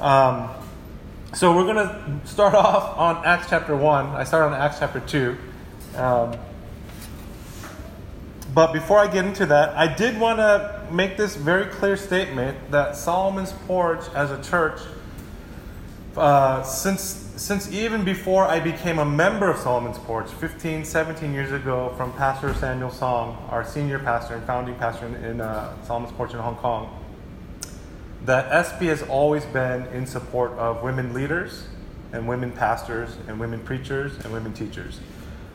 Um, so we're going to start off on Acts chapter 1. I started on Acts chapter 2. Um, but before I get into that, I did want to make this very clear statement that Solomon's Porch as a church, uh, since since even before I became a member of Solomon's Porch 15, 17 years ago from Pastor Samuel Song, our senior pastor and founding pastor in, in uh, Solomon's Porch in Hong Kong, that SP has always been in support of women leaders and women pastors and women preachers and women teachers.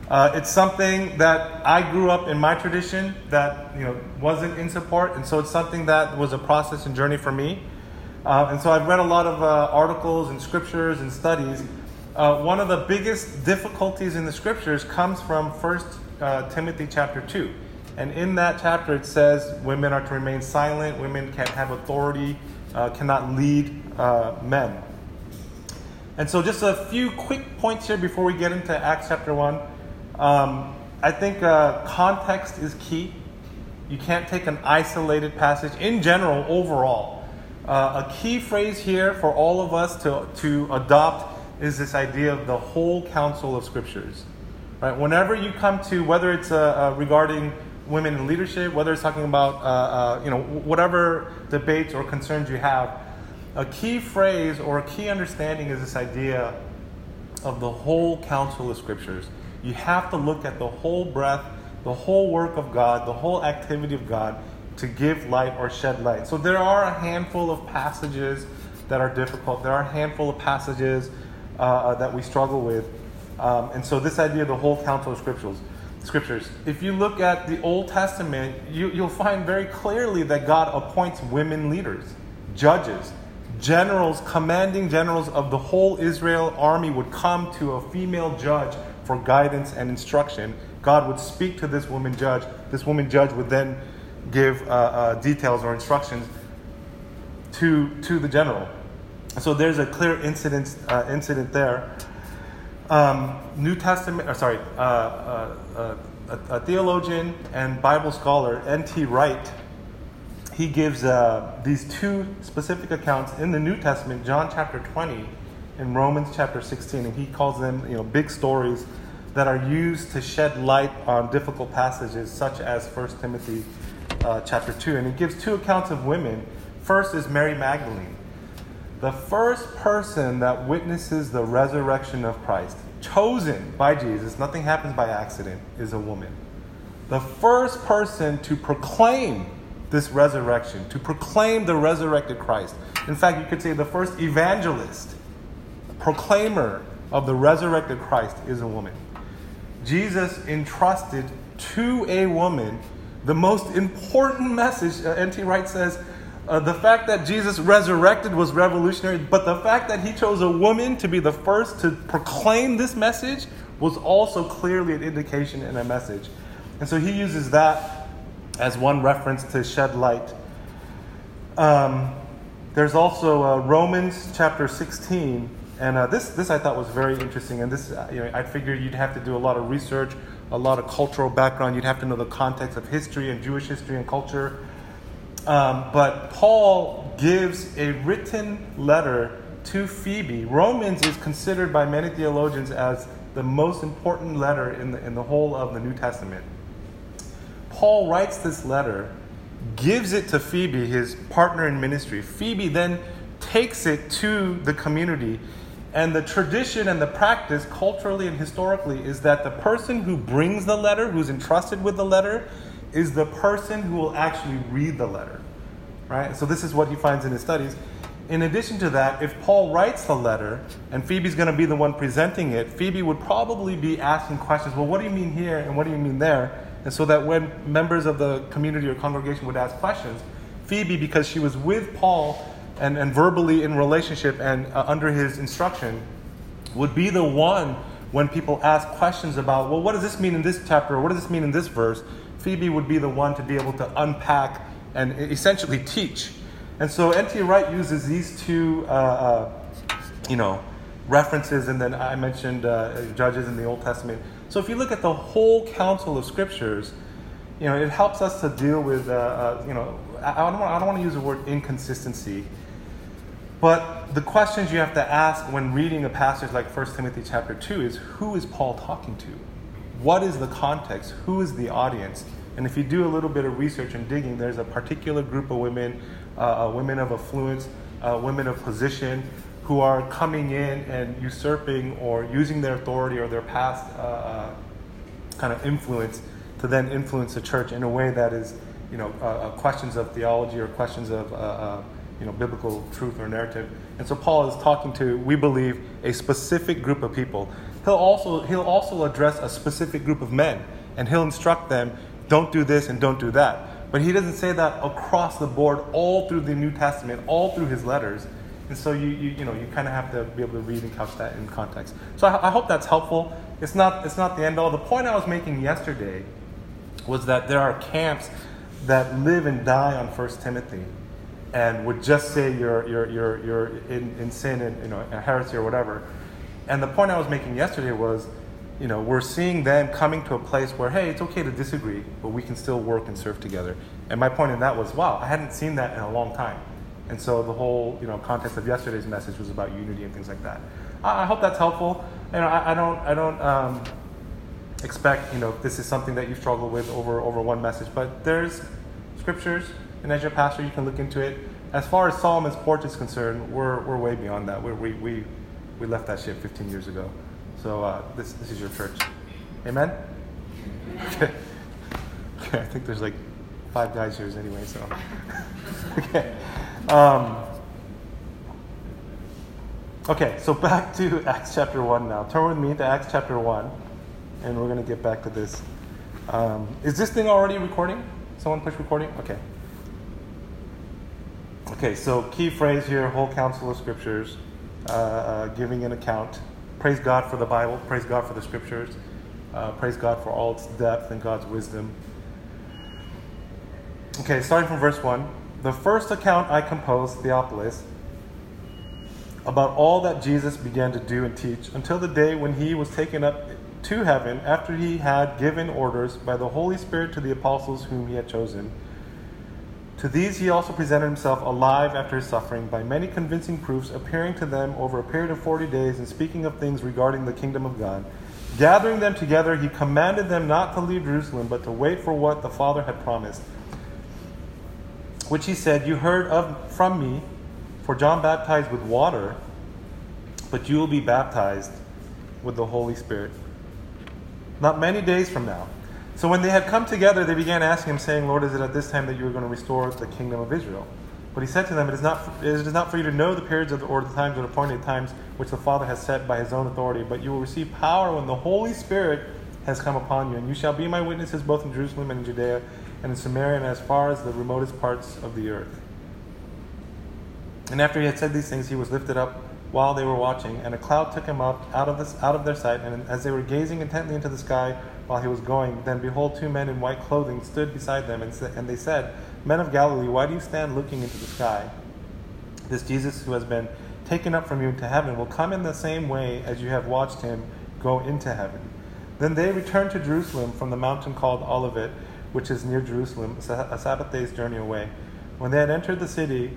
Uh, it's something that I grew up in my tradition that you know wasn't in support, and so it's something that was a process and journey for me. Uh, and so I've read a lot of uh, articles and scriptures and studies. Uh, one of the biggest difficulties in the scriptures comes from First uh, Timothy chapter 2. And in that chapter, it says women are to remain silent, women can't have authority, uh, cannot lead uh, men. And so, just a few quick points here before we get into Acts chapter 1. Um, I think context is key. You can't take an isolated passage in general, overall uh, a key phrase here for all of us to, to adopt is this idea of the whole counsel of scriptures. Right? Whenever you come to, whether it's uh, uh, regarding women in leadership, whether it's talking about uh, uh, you know whatever debates or concerns you have, a key phrase or a key understanding is this idea of the whole counsel of scriptures. You have to look at the whole breadth, the whole work of God, the whole activity of God to give light or shed light. So there are a handful of passages that are difficult. There are a handful of passages uh, uh, that we struggle with. Um, and so this idea of the whole counsel of scriptures, scriptures. If you look at the Old Testament, you, you'll find very clearly that God appoints women leaders, judges, generals, commanding generals of the whole Israel army would come to a female judge for guidance and instruction. God would speak to this woman judge. This woman judge would then give uh, uh, details or instructions to, to the general. So there's a clear incident, uh, incident there. Um, New Testament, or sorry, uh, uh, uh, a, a, theologian and Bible scholar, N.T. Wright, he gives these two specific accounts in the New Testament, John chapter 20 and Romans chapter 16, and he calls them you know, big stories that are used to shed light on difficult passages such as 1 Timothy uh, chapter 2, and he gives two accounts of women. First is Mary Magdalene, the first person that witnesses the resurrection of Christ, chosen by Jesus, nothing happens by accident, is a woman. The first person to proclaim this resurrection, to proclaim the resurrected Christ. In fact, you could say the first evangelist, proclaimer of the resurrected Christ is a woman. Jesus entrusted to a woman the most important message, uh, N.T. Wright says, uh, the fact that Jesus resurrected was revolutionary, but the fact that he chose a woman to be the first to proclaim this message was also clearly an indication and a message. And so he uses that as one reference to shed light. Um, there's also uh, Romans chapter 16, and uh, this, this I thought was very interesting. And this, uh, you know, I figured you'd have to do a lot of research a lot of cultural background. You'd have to know the context of history and Jewish history and culture. Um, but Paul gives a written letter to Phoebe. Romans is considered by many theologians as the most important letter in the, in the whole of the New Testament. Paul writes this letter, gives it to Phoebe, his partner in ministry. Phoebe then takes it to the community and the tradition and the practice, culturally and historically, is that the person who brings the letter, who's entrusted with the letter, is the person who will actually read the letter. Right? So, this is what he finds in his studies. In addition to that, if Paul writes the letter and Phoebe's going to be the one presenting it, Phoebe would probably be asking questions. Well, what do you mean here and what do you mean there? And so that when members of the community or congregation would ask questions, Phoebe, because she was with Paul and, and verbally in relationship and uh, under his instruction would be the one when people ask questions about, well, what does this mean in this chapter or what does this mean in this verse? Phoebe would be the one to be able to unpack and essentially teach. And so N.T. Wright uses these two, uh, uh, you know, references, and then I mentioned uh, Judges in the Old Testament. So if you look at the whole counsel of scriptures, you know, it helps us to deal with, uh, uh, you know, I don't, want, I don't want to use the word inconsistency but the questions you have to ask when reading a passage like 1 Timothy chapter 2 is who is Paul talking to? What is the context? Who is the audience? And if you do a little bit of research and digging, there's a particular group of women, uh, uh women of affluence, uh, women of position, who are coming in and usurping or using their authority or their past uh, uh kind of influence to then influence the church in a way that is, you know, uh, questions of theology or questions of, you know, biblical truth or narrative. And so Paul is talking to, we believe, a specific group of people. He'll also, he'll also address a specific group of men, and he'll instruct them, don't do this and don't do that. But he doesn't say that across the board, all through the New Testament, all through his letters. And so you, you, you know, you kind of have to be able to read and couch that in context. So I, I hope that's helpful. It's not, it's not the end all. The point I was making yesterday was that there are camps that live and die on First Timothy and would just say you're, you're, you're, you're in, in sin and you know, heresy or whatever. And the point I was making yesterday was, you know, we're seeing them coming to a place where, hey, it's okay to disagree, but we can still work and serve together. And my point in that was, wow, I hadn't seen that in a long time. And so the whole, you know, context of yesterday's message was about unity and things like that. I, I hope that's helpful. You know, I, I don't, I don't um, expect, you know, this is something that you struggle with over over one message. But there's scriptures, and as your pastor, you can look into it. As far as Solomon's porch is concerned, we're, we're way beyond that. We're, we we we left that ship 15 years ago. So uh, this this is your church. Amen. Okay. okay. I think there's like five guys here anyway. So okay. Um, okay, so back to Acts chapter 1 now. Turn with me to Acts chapter 1, and we're going to get back to this. Um, is this thing already recording? Someone push recording? Okay. Okay, so key phrase here whole counsel of scriptures, uh, uh, giving an account. Praise God for the Bible, praise God for the scriptures, uh, praise God for all its depth and God's wisdom. Okay, starting from verse 1 the first account I composed, Theophilus, about all that Jesus began to do and teach until the day when he was taken up to heaven after he had given orders by the Holy Spirit to the apostles whom he had chosen. To these he also presented himself alive after his suffering by many convincing proofs, appearing to them over a period of forty days and speaking of things regarding the kingdom of God. Gathering them together, he commanded them not to leave Jerusalem, but to wait for what the Father had promised which he said, You heard of from me, for John baptized with water, but you will be baptized with the Holy Spirit. Not many days from now. So when they had come together, they began asking him, saying, Lord, is it at this time that you are going to restore the kingdom of Israel? But he said to them, It is not, it is not for you to know the periods of the, or the times or appointed times which the Father has set by his own authority, but you will receive power when the Holy Spirit has come upon you, and you shall be my witnesses both in Jerusalem and in Judea and in Samaria and as far as the remotest parts of the earth. And after he had said these things, he was lifted up while they were watching, and a cloud took him up out of, this, out of their sight. And as they were gazing intently into the sky while he was going, then behold, two men in white clothing stood beside them, and, and they said, Men of Galilee, why do you stand looking into the sky? This Jesus who has been taken up from you into heaven will come in the same way as you have watched him go into heaven. Then they returned to Jerusalem from the mountain called Olivet which is near Jerusalem, a Sabbath day's journey away. When they had entered the city,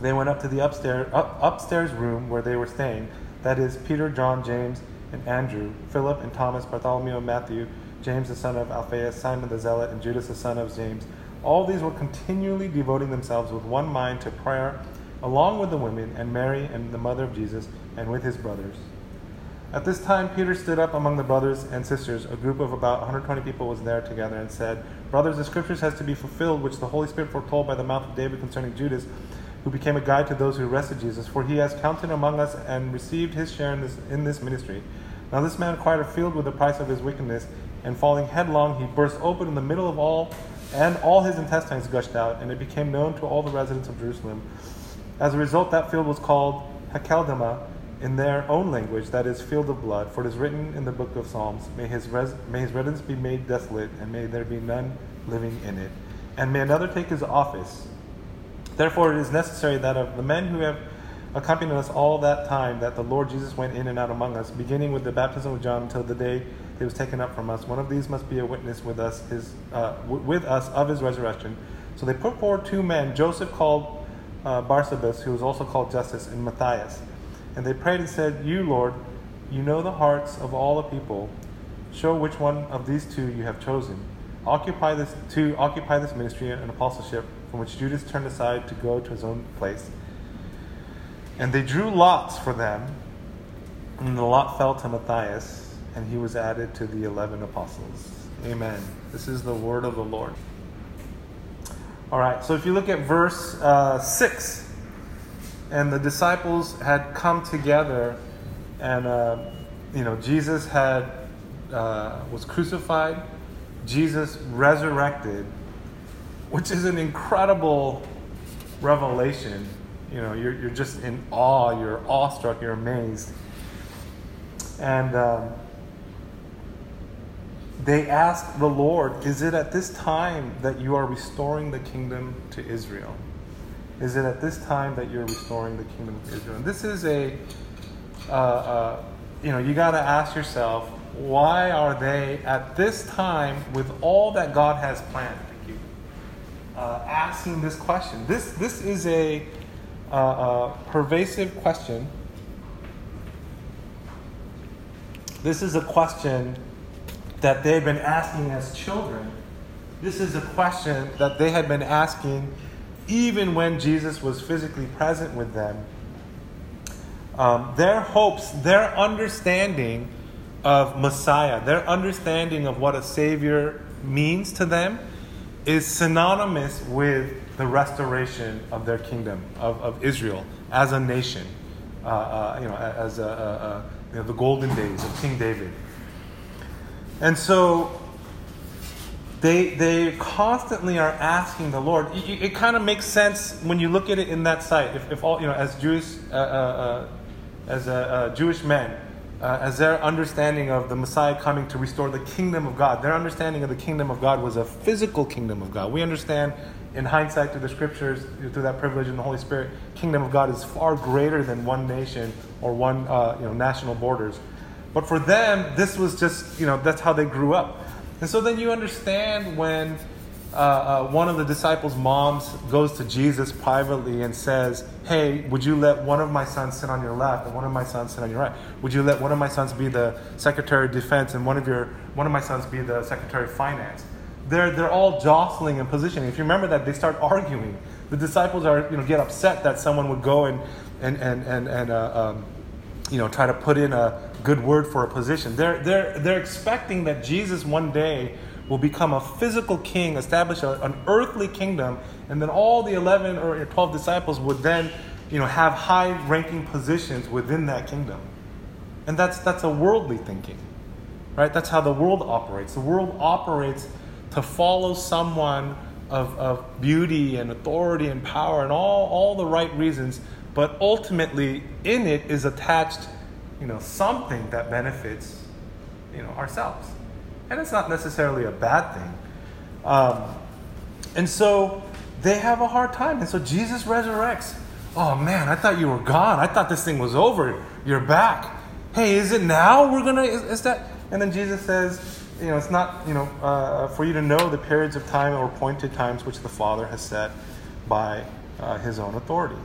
they went up to the upstairs, up, upstairs room where they were staying. That is Peter, John, James, and Andrew, Philip and Thomas, Bartholomew and Matthew, James the son of Alphaeus, Simon the Zealot, and Judas the son of James. All these were continually devoting themselves with one mind to prayer, along with the women and Mary and the mother of Jesus, and with his brothers. At this time, Peter stood up among the brothers and sisters. A group of about 120 people was there together and said, Brothers, the scriptures has to be fulfilled, which the Holy Spirit foretold by the mouth of David concerning Judas, who became a guide to those who arrested Jesus. For he has counted among us and received his share in this, in this ministry. Now this man acquired a field with the price of his wickedness, and falling headlong, he burst open in the middle of all, and all his intestines gushed out, and it became known to all the residents of Jerusalem. As a result, that field was called Hakeldama in their own language, that is, field of blood, for it is written in the book of Psalms, May his, res- may his residence be made desolate, and may there be none living in it, and may another take his office. Therefore, it is necessary that of the men who have accompanied us all that time, that the Lord Jesus went in and out among us, beginning with the baptism of John until the day he was taken up from us. One of these must be a witness with us, his, uh, w- with us of his resurrection. So they put forward two men, Joseph called uh, Barsabas, who was also called Justus, and Matthias. And they prayed and said, You, Lord, you know the hearts of all the people. Show which one of these two you have chosen. Occupy this to occupy this ministry and apostleship from which Judas turned aside to go to his own place. And they drew lots for them, and the lot fell to Matthias, and he was added to the eleven apostles. Amen. This is the word of the Lord. All right, so if you look at verse uh, 6, and the disciples had come together, and uh, you know, Jesus had uh, was crucified, Jesus resurrected, which is an incredible revelation. You know, you're, you're just in awe, you're awestruck, you're amazed. And um, they asked the Lord, Is it at this time that you are restoring the kingdom to Israel? Is it at this time that you're restoring the kingdom of Israel? And this is a, uh, uh, you know, you got to ask yourself, why are they at this time, with all that God has planned, uh, asking this question? This, this is a uh, uh, pervasive question. This is a question that they've been asking as children. This is a question that they had been asking even when Jesus was physically present with them. Um, their hopes, their understanding of Messiah, their understanding of what a Savior means to them, is synonymous with the restoration of their kingdom, of, of Israel as a nation, uh, uh, you know, as a, a, a, you know, the golden days of King David. And so they, they constantly are asking the Lord. It, it kind of makes sense when you look at it in that sight. If, if all, you know, as Jewish, uh, uh, uh as a, Jewish men, uh, as their understanding of the Messiah coming to restore the kingdom of God, their understanding of the kingdom of God was a physical kingdom of God. We understand in hindsight through the scriptures, through that privilege in the Holy Spirit, kingdom of God is far greater than one nation or one uh, you know, national borders. But for them, this was just, you know, that's how they grew up. And so then you understand when uh, uh, one of the disciples' moms goes to Jesus privately and says, Hey, would you let one of my sons sit on your left and one of my sons sit on your right? Would you let one of my sons be the Secretary of Defense and one of, your, one of my sons be the Secretary of Finance? They're, they're all jostling and positioning. If you remember that, they start arguing. The disciples are, you know, get upset that someone would go and, and, and, and, and uh, um, you know, try to put in a good word for a position. They're, they're, they're expecting that Jesus one day will become a physical king, establish a, an earthly kingdom, and then all the 11 or 12 disciples would then you know, have high ranking positions within that kingdom. And that's, that's a worldly thinking, right? That's how the world operates. The world operates to follow someone of, of beauty and authority and power and all, all the right reasons, but ultimately in it is attached you know, something that benefits you know, ourselves and it's not necessarily a bad thing. Um, and so they have a hard time. And so Jesus resurrects. Oh man, I thought you were gone. I thought this thing was over. You're back. Hey, is it now? We're gonna. Is, is that? And then Jesus says, you know, it's not, you know, uh, for you to know the periods of time or appointed times which the Father has set by uh, His own authority.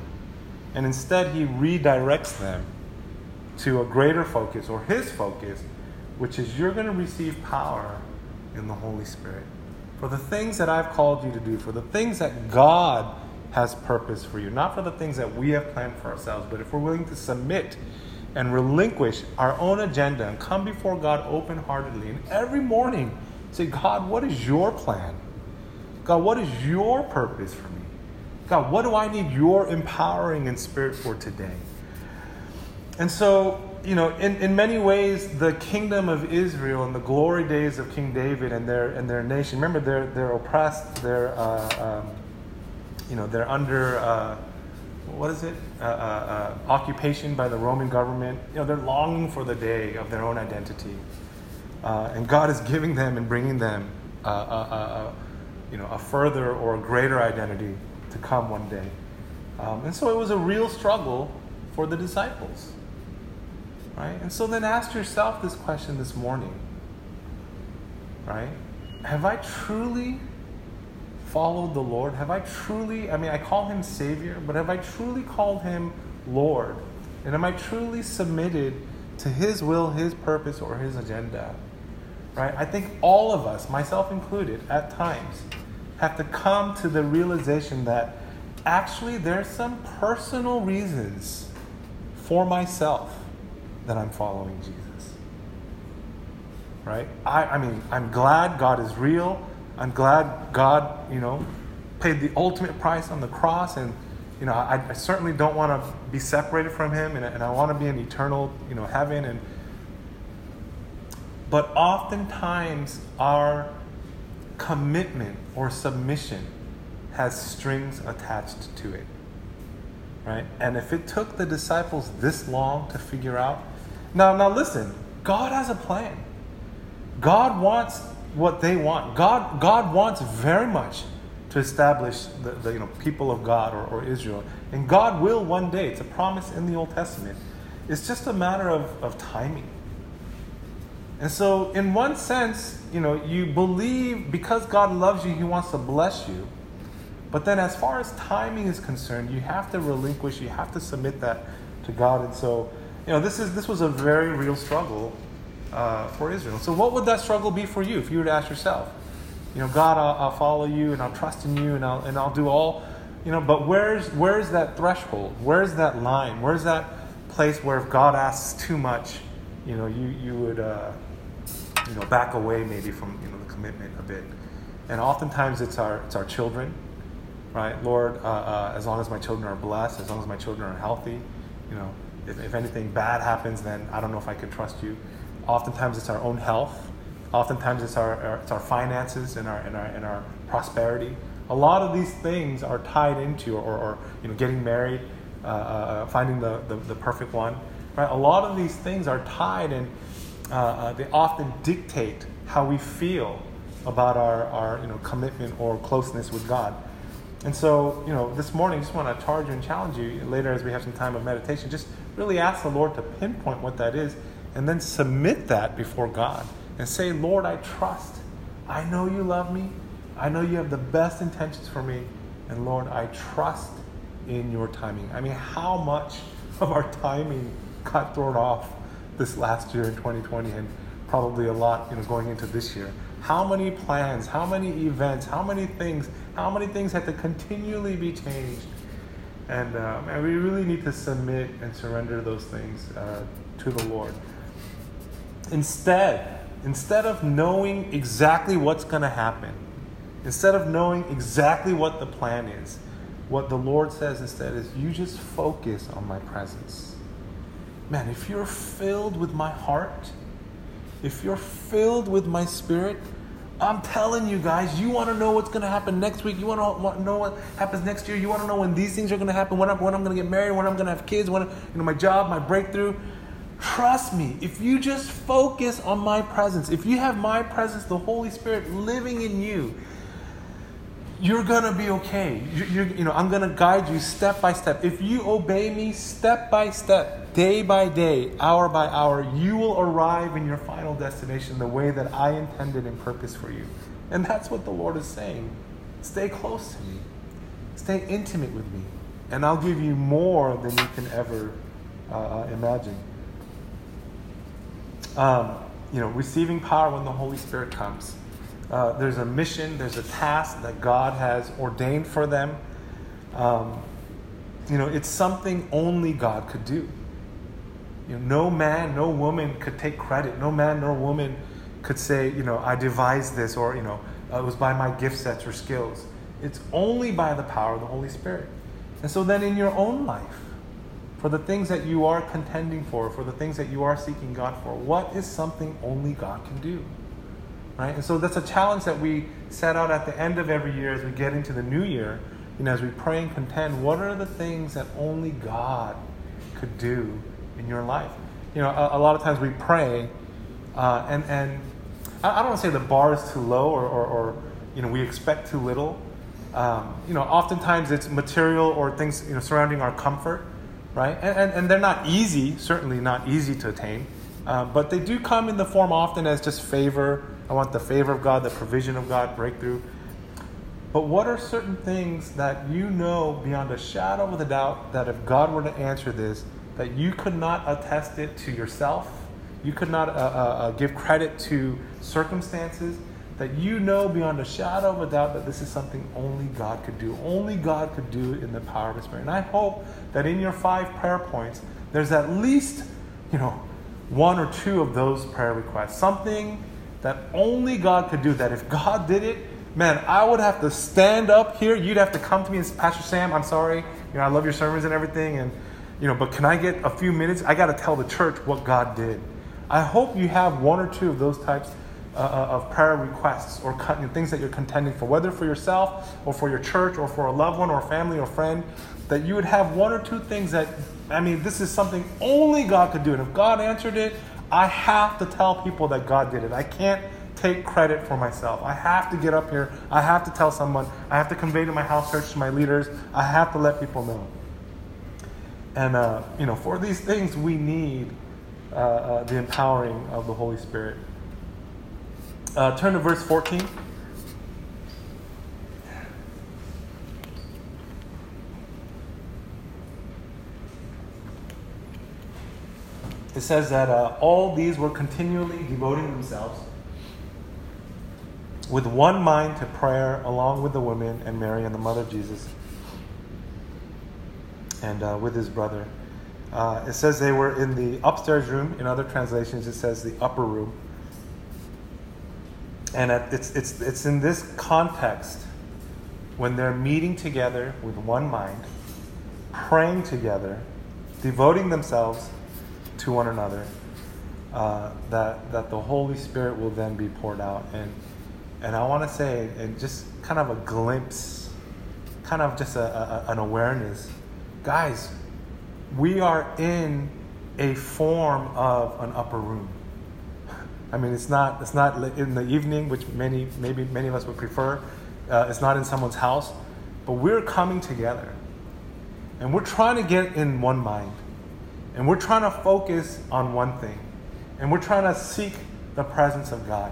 And instead, He redirects them to a greater focus or His focus which is you're going to receive power in the Holy Spirit for the things that I've called you to do, for the things that God has purpose for you, not for the things that we have planned for ourselves, but if we're willing to submit and relinquish our own agenda and come before God open heartedly and every morning say, God, what is your plan? God, what is your purpose for me? God, what do I need your empowering and spirit for today? And so you know, in, in many ways, the kingdom of Israel and the glory days of King David and their and their nation. Remember, they're they're oppressed. They're uh, um, you know they're under uh, what is it? Uh, uh, uh occupation by the Roman government. You know, they're longing for the day of their own identity, uh, and God is giving them and bringing them you know a further or a greater identity to come one day. Um, and so it was a real struggle for the disciples. Right? And so then ask yourself this question this morning. Right? Have I truly followed the Lord? Have I truly, I mean, I call him Savior, but have I truly called him Lord? And am I truly submitted to his will, his purpose, or his agenda? Right? I think all of us, myself included, at times, have to come to the realization that actually there's some personal reasons for myself that I'm following Jesus. Right? I, I mean, I'm glad God is real. I'm glad God, you know, paid the ultimate price on the cross. And, you know, I, I certainly don't want to be separated from Him and, and I want to be in eternal, you know, heaven. And, but oftentimes our commitment or submission has strings attached to it. Right? And if it took the disciples this long to figure out, now now listen, God has a plan. God wants what they want. God God wants very much to establish the, the you know people of God or, or Israel. And God will one day. It's a promise in the Old Testament. It's just a matter of, of timing. And so, in one sense, you know, you believe because God loves you, He wants to bless you. But then, as far as timing is concerned, you have to relinquish, you have to submit that to God. And so, you know, this, is, this was a very real struggle uh, for Israel. So, what would that struggle be for you if you were to ask yourself? You know, God, I'll, I'll follow you and I'll trust in you and I'll, and I'll do all, you know, but where's, where's that threshold? Where's that line? Where's that place where if God asks too much, you know, you, you would, uh, you know, back away maybe from, you know, the commitment a bit. And oftentimes it's our, it's our children right? Lord, uh, uh, as long as my children are blessed, as long as my children are healthy, you know, if, if anything bad happens, then I don't know if I can trust you. Oftentimes it's our own health. Oftentimes it's our, our, it's our finances and our, and, our, and our prosperity. A lot of these things are tied into, or, or you know, getting married, uh, uh, uh finding the, the, the, perfect one. Right? A lot of these things are tied and uh, they often dictate how we feel about our, our you know, commitment or closeness with God. And so, you know, this morning, I just want to charge you and challenge you later as we have some time of meditation. Just really ask the Lord to pinpoint what that is and then submit that before God and say, Lord, I trust. I know you love me. I know you have the best intentions for me. And Lord, I trust in your timing. I mean, how much of our timing got thrown off this last year in 2020 and probably a lot, you know, going into this year? How many plans, how many events, how many things, how many things had to continually be changed? And, um, and we really need to submit and surrender those things uh, to the Lord. Instead, instead of knowing exactly what's going to happen, instead of knowing exactly what the plan is, what the Lord says instead is you just focus on my presence. Man, if you're filled with my heart, if you're filled with my spirit, I'm telling you guys, you want to know what's going to happen next week. You want to know what happens next year. You want to know when these things are going to happen, when I'm, when I'm going to get married, when I'm going to have kids, when you know my job, my breakthrough. Trust me, if you just focus on my presence, if you have my presence, the Holy Spirit living in you, you're gonna be okay. You're, you're, you know, I'm gonna guide you step by step. If you obey me step by step, day by day, hour by hour, you will arrive in your final destination the way that I intended and purpose for you. And that's what the Lord is saying. Stay close to me. Stay intimate with me, and I'll give you more than you can ever uh, uh imagine. Um, you know, receiving power when the Holy Spirit comes. Uh, there's a mission, there's a task that God has ordained for them. Um, you know, it's something only God could do. You know, no man, no woman could take credit. No man nor woman could say, you know, I devised this or, you know, it was by my gift sets or skills. It's only by the power of the Holy Spirit. And so then in your own life, for the things that you are contending for, for the things that you are seeking God for, what is something only God can do? Right? And so that's a challenge that we set out at the end of every year as we get into the new year. Know, as we pray and contend, what are the things that only God could do in your life? You know, a, a lot of times we pray, uh, and and I, I don't want to say the bar is too low or, or, or you know we expect too little. Um, you know, oftentimes it's material or things you know surrounding our comfort, right? And, and, and they're not easy, certainly not easy to attain, uh, but they do come in the form often as just favor I want the favor of God, the provision of God, breakthrough. But what are certain things that you know beyond a shadow of a doubt that if God were to answer this, that you could not attest it to yourself, you could not uh, uh, uh, give credit to circumstances, that you know beyond a shadow of a doubt that this is something only God could do. Only God could do in the power of His Spirit. And I hope that in your five prayer points, there's at least, you know, one or two of those prayer requests. Something that only God could do. That if God did it, man, I would have to stand up here. You'd have to come to me and say, Pastor Sam, I'm sorry. You know, I love your sermons and everything. And, you know, but can I get a few minutes? I got to tell the church what God did. I hope you have one or two of those types uh, uh of prayer requests or things that you're contending for, whether for yourself or for your church or for a loved one or family or friend, that you would have one or two things that, I mean, this is something only God could do. And if God answered it, I have to tell people that God did it. I can't take credit for myself. I have to get up here. I have to tell someone. I have to convey to my house church, to my leaders. I have to let people know. And, uh, you know, for these things, we need uh, uh, the empowering of the Holy Spirit. Uh, turn to verse 14. It says that uh, all these were continually devoting themselves with one mind to prayer, along with the women and Mary and the mother of Jesus, and uh, with his brother. Uh, it says they were in the upstairs room. In other translations, it says the upper room. And at, it's, it's, it's in this context when they're meeting together with one mind, praying together, devoting themselves to one another, uh, that, that the Holy Spirit will then be poured out. And, and I want to say, and just kind of a glimpse, kind of just a, a, an awareness. Guys, we are in a form of an upper room. I mean, it's not it's not in the evening, which many maybe many of us would prefer. Uh, it's not in someone's house, but we're coming together, and we're trying to get in one mind, and we're trying to focus on one thing, and we're trying to seek the presence of God.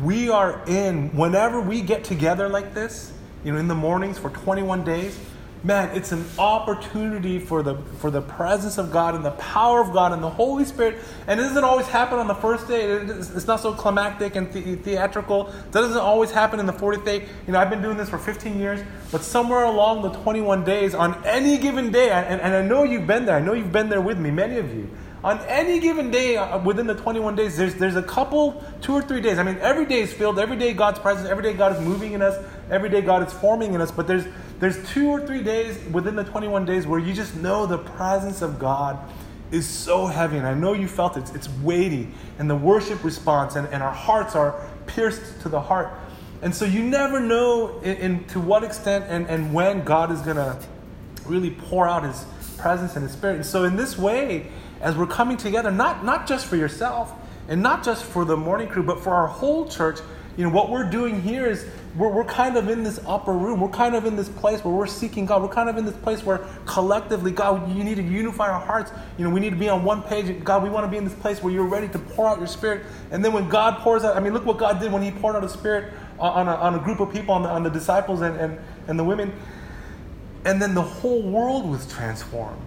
We are in whenever we get together like this, you know, in the mornings for 21 days man, it's an opportunity for the for the presence of God and the power of God and the Holy Spirit. And it doesn't always happen on the first day. It's not so climactic and the- theatrical. That doesn't always happen in the 40th day. You know, I've been doing this for 15 years, but somewhere along the 21 days, on any given day, and, and I know you've been there. I know you've been there with me, many of you. On any given day uh, within the 21 days, there's, there's a couple, two or three days. I mean, every day is filled. Every day God's presence. Every day God is moving in us. Every day God is forming in us. But there's there's two or three days within the 21 days where you just know the presence of God is so heavy. And I know you felt it. It's, weighty. And the worship response and, and our hearts are pierced to the heart. And so you never know in, in to what extent and, and when God is going to really pour out his presence and his spirit. And so in this way, as we're coming together, not, not just for yourself and not just for the morning crew, but for our whole church, you know, what we're doing here is we're, we're kind of in this upper room. We're kind of in this place where we're seeking God. We're kind of in this place where collectively, God, you need to unify our hearts. You know, we need to be on one page. God, we want to be in this place where you're ready to pour out your spirit. And then when God pours out, I mean, look what God did when He poured out His spirit on a, on a group of people, on the, on the disciples and, and, and the women. And then the whole world was transformed.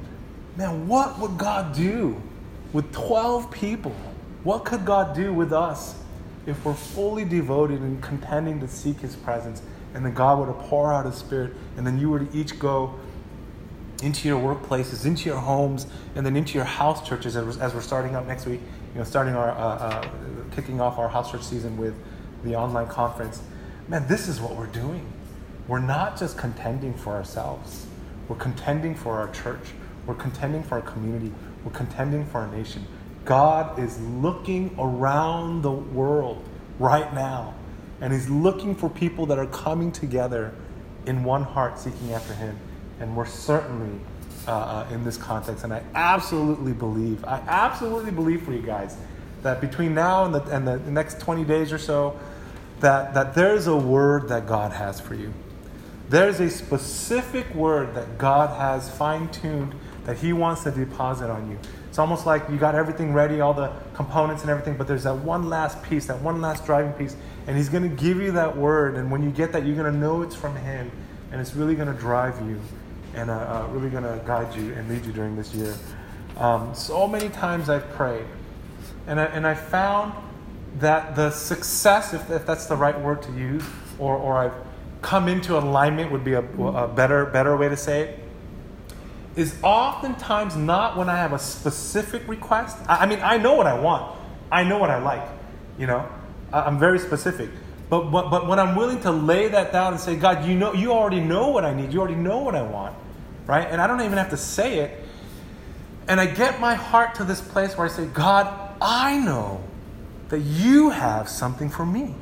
Man, what would God do with 12 people? What could God do with us if we're fully devoted and contending to seek His presence, and then God were to pour out His Spirit, and then you were to each go into your workplaces, into your homes, and then into your house churches as, we're starting up next week, you know, starting our, uh, uh, kicking off our house church season with the online conference. Man, this is what we're doing. We're not just contending for ourselves, we're contending for our church, we're contending for our community, we're contending for our nation. God is looking around the world right now, and He's looking for people that are coming together in one heart seeking after Him. And we're certainly uh, uh, in this context. And I absolutely believe, I absolutely believe for you guys that between now and the, and the next 20 days or so, that, that there's a word that God has for you. There's a specific word that God has fine tuned that He wants to deposit on you. It's almost like you got everything ready, all the components and everything, but there's that one last piece, that one last driving piece, and He's going to give you that word. And when you get that, you're going to know it's from Him, and it's really going to drive you and uh, uh, really going to guide you and lead you during this year. Um, so many times I've prayed, and I, and I found that the success, if, if that's the right word to use, or, or I've come into alignment would be a, a better, better way to say it, is oftentimes not when I have a specific request. I, mean, I know what I want, I know what I like, you know, I, I'm very specific. But, but, but when I'm willing to lay that down and say, God, you know, you already know what I need, you already know what I want, right? And I don't even have to say it. And I get my heart to this place where I say, God, I know that you have something for me.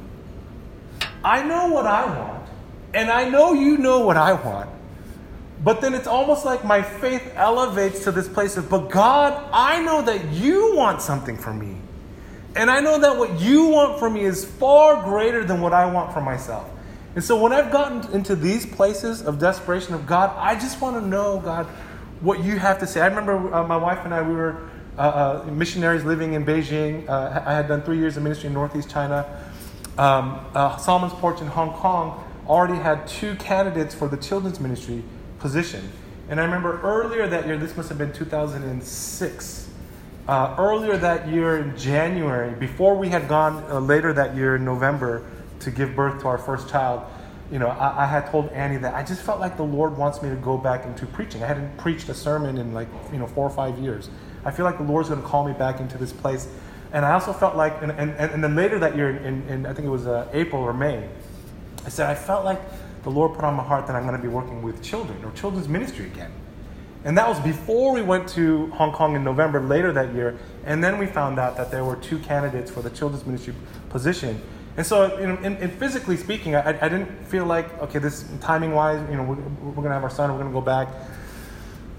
I know what I want, and I know you know what I want. But then it's almost like my faith elevates to this place of, but God, I know that you want something for me. And I know that what you want for me is far greater than what I want for myself. And so when I've gotten into these places of desperation of God, I just want to know, God, what you have to say. I remember uh, my wife and I, we were uh, uh, missionaries living in Beijing. Uh, I had done three years of ministry in Northeast China. Um, uh, Solomon's Porch in Hong Kong already had two candidates for the children's ministry position. And I remember earlier that year, this must have been 2006. Uh, earlier that year in January, before we had gone uh, later that year in November to give birth to our first child, you know, I, I, had told Annie that I just felt like the Lord wants me to go back into preaching. I hadn't preached a sermon in like, you know, four or five years. I feel like the Lord's going to call me back into this place. And I also felt like, and, and, and then later that year, in, in I think it was uh, April or May, I said, I felt like the Lord put on my heart that I'm going to be working with children or children's ministry again. And that was before we went to Hong Kong in November later that year. And then we found out that there were two candidates for the children's ministry position. And so, in, in, in physically speaking, I, I, didn't feel like, okay, this timing wise, you know, we're, we're going to have our son, we're going to go back.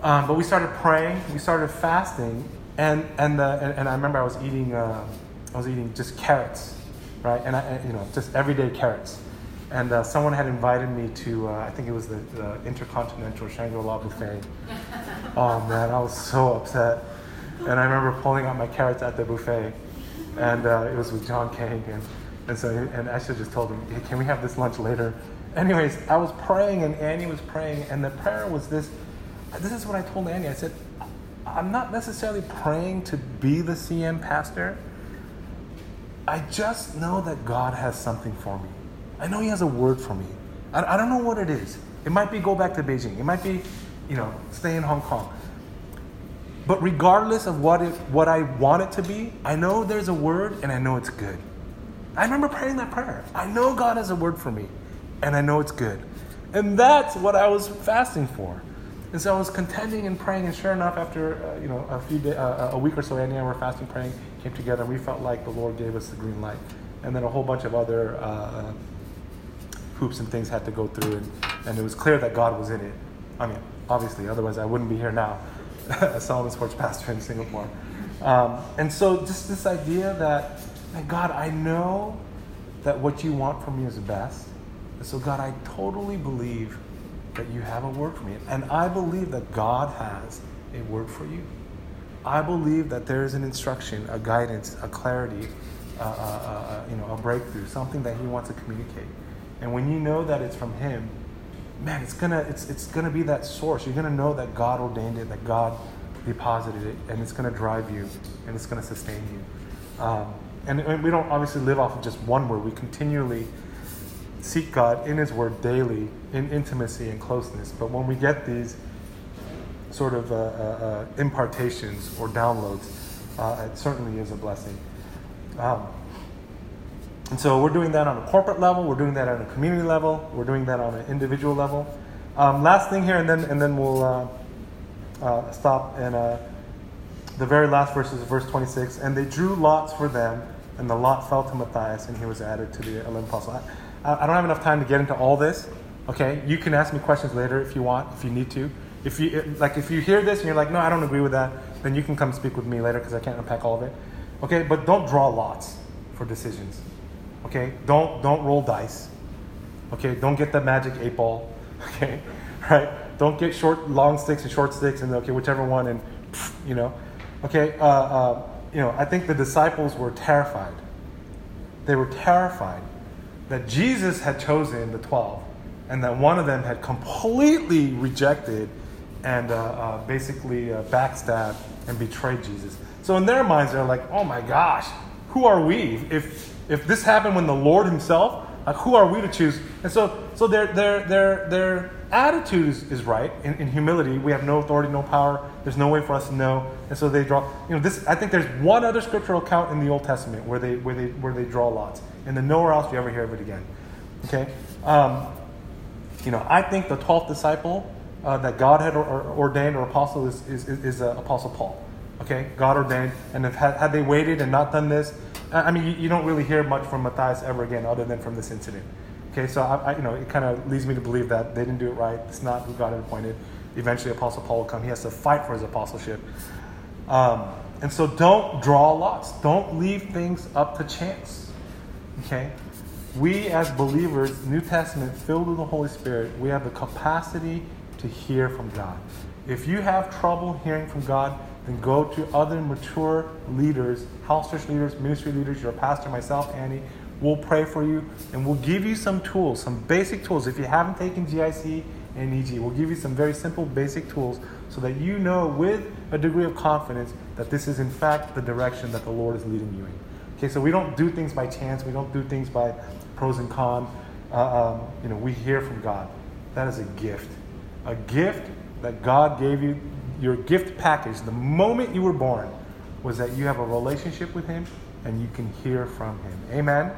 Um, but we started praying, we started fasting, and, and, the, and, and I remember I was eating, uh, I was eating just carrots, right? And, I, you know, just everyday carrots. And uh, someone had invited me to, uh, I think it was the, the Intercontinental Shangri La buffet. oh man, I was so upset. And I remember pulling out my carrots at the buffet, and uh, it was with John King. And, and so, and I should just told him, hey, can we have this lunch later? Anyways, I was praying, and Annie was praying, and the prayer was this. This is what I told Annie. I said, I'm not necessarily praying to be the CM pastor. I just know that God has something for me. I know He has a word for me. I, I don't know what it is. It might be go back to Beijing. It might be, you know, stay in Hong Kong. But regardless of what it, what I want it to be, I know there's a word and I know it's good. I remember praying that prayer. I know God has a word for me, and I know it's good. And that's what I was fasting for. And so I was contending and praying, and sure enough, after uh, you know a few day, uh, a week or so, Annie and I were fasting, praying, came together, and we felt like the Lord gave us the green light. And then a whole bunch of other uh, hoops and things had to go through, and, and it was clear that God was in it. I mean, obviously, otherwise I wouldn't be here now as Solomon's Porch pastor in Singapore. Um, and so just this idea that, God, I know that what you want from me is the best. So, God, I totally believe that you have a word for me. And I believe that God has a word for you. I believe that there is an instruction, a guidance, a clarity, uh, uh, uh, you know, a breakthrough, something that He wants to communicate. And when you know that it's from Him, man, it's gonna it's it's gonna be that source. You're gonna know that God ordained it, that God deposited it, and it's gonna drive you, and it's gonna sustain you. Um, and, and we don't obviously live off of just one word. We continually seek God in His Word daily in intimacy and closeness. But when we get these sort of uh, uh, uh impartations or downloads, uh, it certainly is a blessing. Um, and so we're doing that on a corporate level, we're doing that on a community level, we're doing that on an individual level. Um, last thing here, and then and then we'll uh, uh, stop. And uh, the very last verse is verse 26. And they drew lots for them, and the lot fell to Matthias, and he was added to the eleven apostles. I, I don't have enough time to get into all this. Okay, you can ask me questions later if you want, if you need to. If you like, if you hear this and you're like, no, I don't agree with that, then you can come speak with me later because I can't unpack all of it. Okay, but don't draw lots for decisions. Okay? Don't don't roll dice. Okay? Don't get the magic eight ball. Okay? Right? Don't get short, long sticks and short sticks, and okay, whichever one, and you know, okay. Uh, uh, you know, I think the disciples were terrified. They were terrified that Jesus had chosen the twelve, and that one of them had completely rejected and uh, uh, basically uh, backstabbed and betrayed Jesus. So in their minds, they're like, "Oh my gosh, who are we? If if this happened when the Lord Himself, who are we to choose?" And so, so their their their their attitude is, is right in, in humility. We have no authority, no power. There's no way for us to know. And so they draw. You know, this. I think there's one other scriptural account in the Old Testament where they where they where they draw lots, and then nowhere else do you ever hear of it again. Okay. Um, you know, I think the twelfth disciple uh, that God had or, or ordained or apostle is is, is, is uh, Apostle Paul. Okay, God ordained, and if had, had they waited and not done this, I mean, you, you, don't really hear much from Matthias ever again, other than from this incident. Okay, so I, I, you know, it kind of leads me to believe that they didn't do it right. It's not who God had appointed. Eventually, Apostle Paul will come. He has to fight for his apostleship. Um, and so, don't draw lots. Don't leave things up to chance. Okay, we as believers, New Testament, filled with the Holy Spirit, we have the capacity to hear from God. If you have trouble hearing from God, then go to other mature leaders, house church leaders, ministry leaders, your pastor, myself, Annie. We'll pray for you and we'll give you some tools, some basic tools. If you haven't taken GIC and EG, we'll give you some very simple basic tools so that you know with a degree of confidence that this is in fact the direction that the Lord is leading you in. Okay, so we don't do things by chance, we don't do things by pros and cons. Uh, um, you know, we hear from God. That is a gift. A gift that God gave you your gift package, the moment you were born, was that you have a relationship with Him and you can hear from Him. Amen?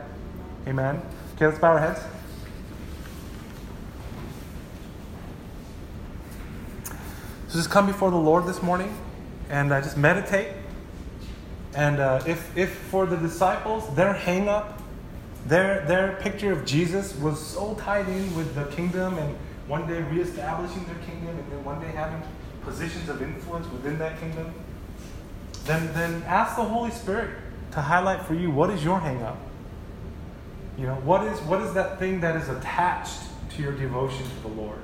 Amen? Okay, let's bow our heads. So just come before the Lord this morning and uh, just meditate. And uh, if, if for the disciples, their hang up, their, their picture of Jesus was so tied in with the kingdom and one day reestablishing their kingdom and then one day having positions of influence within that kingdom, then, then ask the Holy Spirit to highlight for you what is your hang up. You know, what is, what is that thing that is attached to your devotion to the Lord?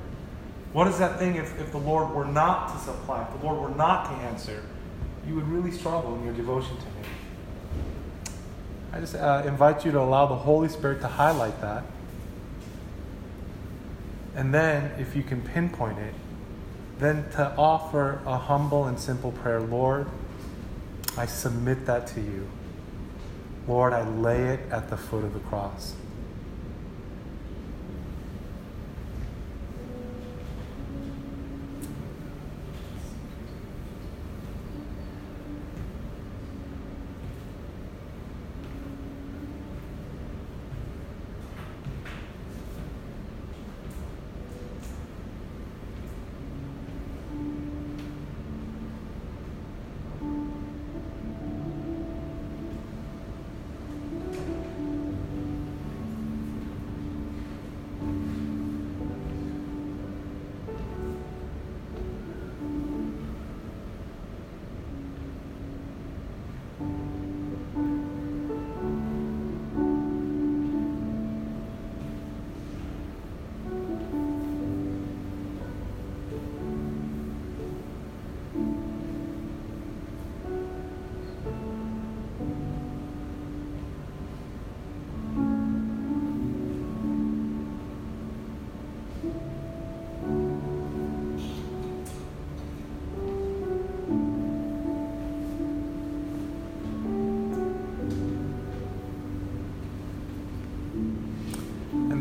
What is that thing if, if the Lord were not to supply, if the Lord were not to answer, you would really struggle in your devotion to Him? I just uh, invite you to allow the Holy Spirit to highlight that. And then, if you can pinpoint it, then to offer a humble and simple prayer Lord, I submit that to you. Lord, I lay it at the foot of the cross.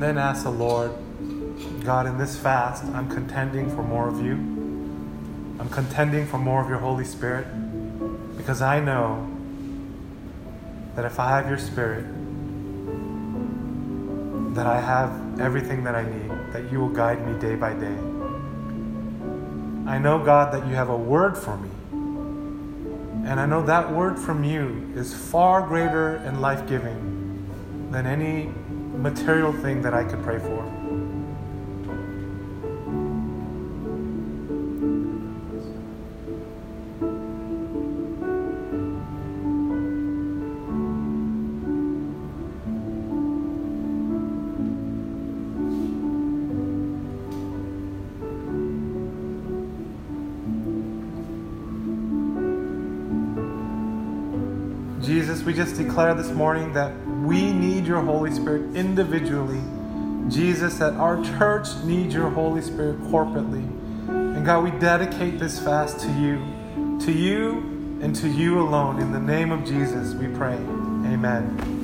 Then ask the Lord, God, in this fast, I'm contending for more of you. I'm contending for more of your Holy Spirit because I know that if I have your Spirit, that I have everything that I need, that you will guide me day by day. I know, God, that you have a word for me. And I know that word from you is far greater and life giving than any material thing that I could pray for. Jesus, we just declare this morning that need your Holy Spirit individually. Jesus, that our church needs your Holy Spirit corporately. And God, we dedicate this fast to you, to you and to you alone. In the name of Jesus, we pray. Amen. Amen.